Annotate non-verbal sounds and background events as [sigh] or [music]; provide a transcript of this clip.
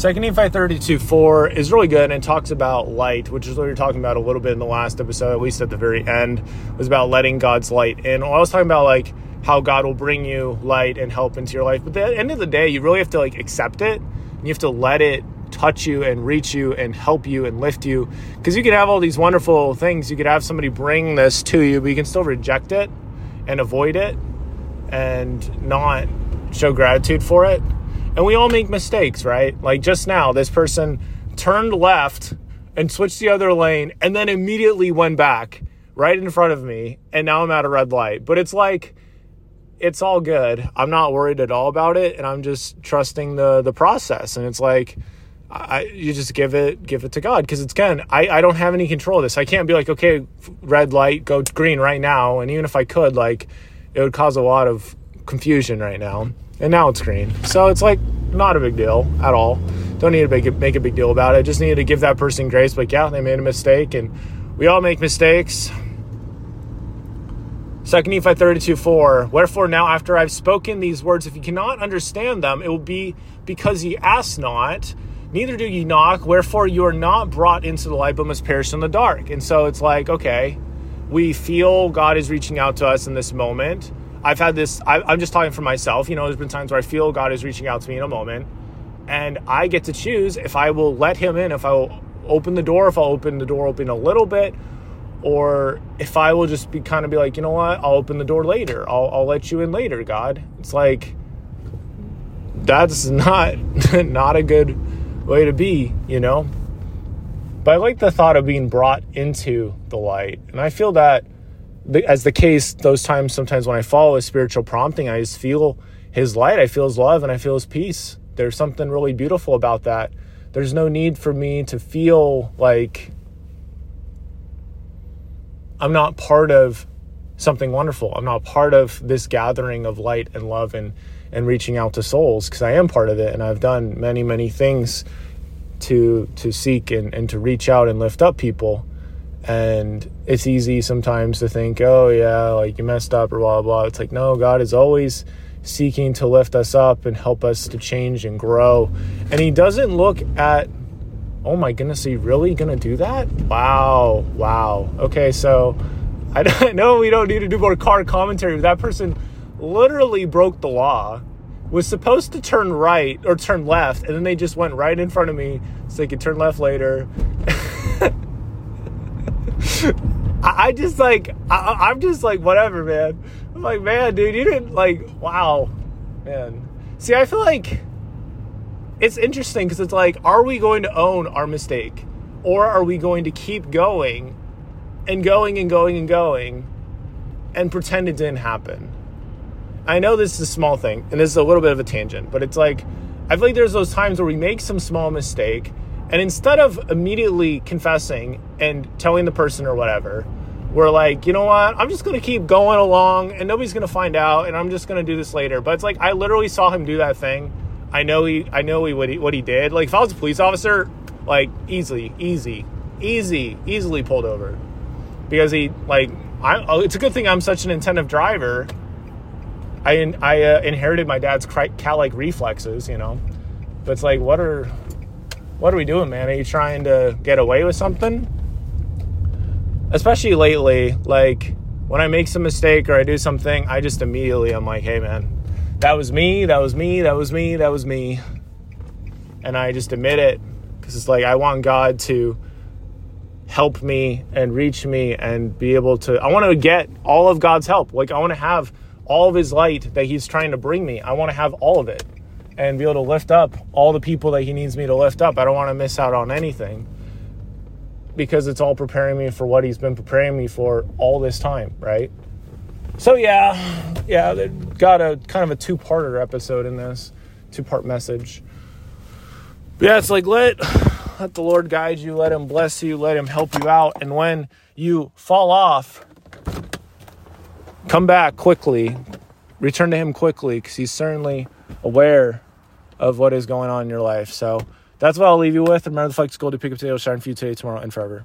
Second Nephi 32 4 is really good and talks about light, which is what we were talking about a little bit in the last episode, at least at the very end, was about letting God's light in. I was talking about like how God will bring you light and help into your life. But at the end of the day, you really have to like accept it. And you have to let it touch you and reach you and help you and lift you. Because you could have all these wonderful things. You could have somebody bring this to you, but you can still reject it and avoid it and not show gratitude for it. And we all make mistakes, right? Like just now, this person turned left and switched the other lane and then immediately went back right in front of me. And now I'm at a red light. But it's like, it's all good. I'm not worried at all about it. And I'm just trusting the, the process. And it's like, I, you just give it give it to God because it's again I, I don't have any control of this. I can't be like okay red light go green right now and even if I could like it would cause a lot of confusion right now and now it's green so it's like not a big deal at all. Don't need to make, make a big deal about it. Just need to give that person grace. Like yeah they made a mistake and we all make mistakes. Second Nephi 32 4. Wherefore now after I've spoken these words, if you cannot understand them, it will be because ye ask not neither do ye knock, wherefore you are not brought into the light, but must perish in the dark. And so it's like, okay, we feel God is reaching out to us in this moment. I've had this, I, am just talking for myself. You know, there's been times where I feel God is reaching out to me in a moment, and I get to choose if I will let Him in, if I will open the door, if I'll open the door open a little bit, or if I will just be kind of be like, you know what, I'll open the door later. I'll, I'll let you in later, God. It's like, that's not [laughs] not a good way to be, you know? But I like the thought of being brought into the light. And I feel that, as the case, those times, sometimes when I follow a spiritual prompting, I just feel his light, I feel his love, and I feel his peace. There's something really beautiful about that. There's no need for me to feel like I'm not part of something wonderful. I'm not part of this gathering of light and love and and reaching out to souls because I am part of it and I've done many many things to to seek and, and to reach out and lift up people and it's easy sometimes to think oh yeah like you messed up or blah blah it's like no God is always seeking to lift us up and help us to change and grow. And he doesn't look at oh my goodness are you really gonna do that? Wow wow. Okay so [laughs] I know we don't need to do more car commentary but that person literally broke the law, was supposed to turn right or turn left, and then they just went right in front of me so they could turn left later. [laughs] I, just like, I, I'm just like, whatever, man. I'm like, man, dude, you didn't like, wow, man. See, I feel like it's interesting because it's like, are we going to own our mistake? Or are we going to keep going and going and going and going and pretend it didn't happen? I know this is a small thing, and this is a little bit of a tangent, but it's like I feel like there's those times where we make some small mistake, and instead of immediately confessing and telling the person or whatever, we're like, you know what? I'm just gonna keep going along, and nobody's gonna find out, and I'm just gonna do this later. But it's like I literally saw him do that thing. I know he, I know he what he what he did. Like if I was a police officer, like easily, easy, easy, easily pulled over, because he like I. Oh, it's a good thing I'm such an attentive driver I I uh, inherited my dad's cat-like reflexes, you know. But it's like, what are what are we doing, man? Are you trying to get away with something? Especially lately, like when I make some mistake or I do something, I just immediately I'm like, hey, man, that was me, that was me, that was me, that was me, and I just admit it because it's like I want God to help me and reach me and be able to. I want to get all of God's help. Like I want to have all of his light that he's trying to bring me. I want to have all of it and be able to lift up all the people that he needs me to lift up. I don't want to miss out on anything because it's all preparing me for what he's been preparing me for all this time, right? So yeah, yeah, got a kind of a two-parter episode in this, two-part message. But yeah, it's like let let the Lord guide you, let him bless you, let him help you out, and when you fall off, come back quickly, return to Him quickly, because He's certainly aware of what is going on in your life. So that's what I'll leave you with. Remember, the flex gold to pick up today will shine for you today, tomorrow, and forever.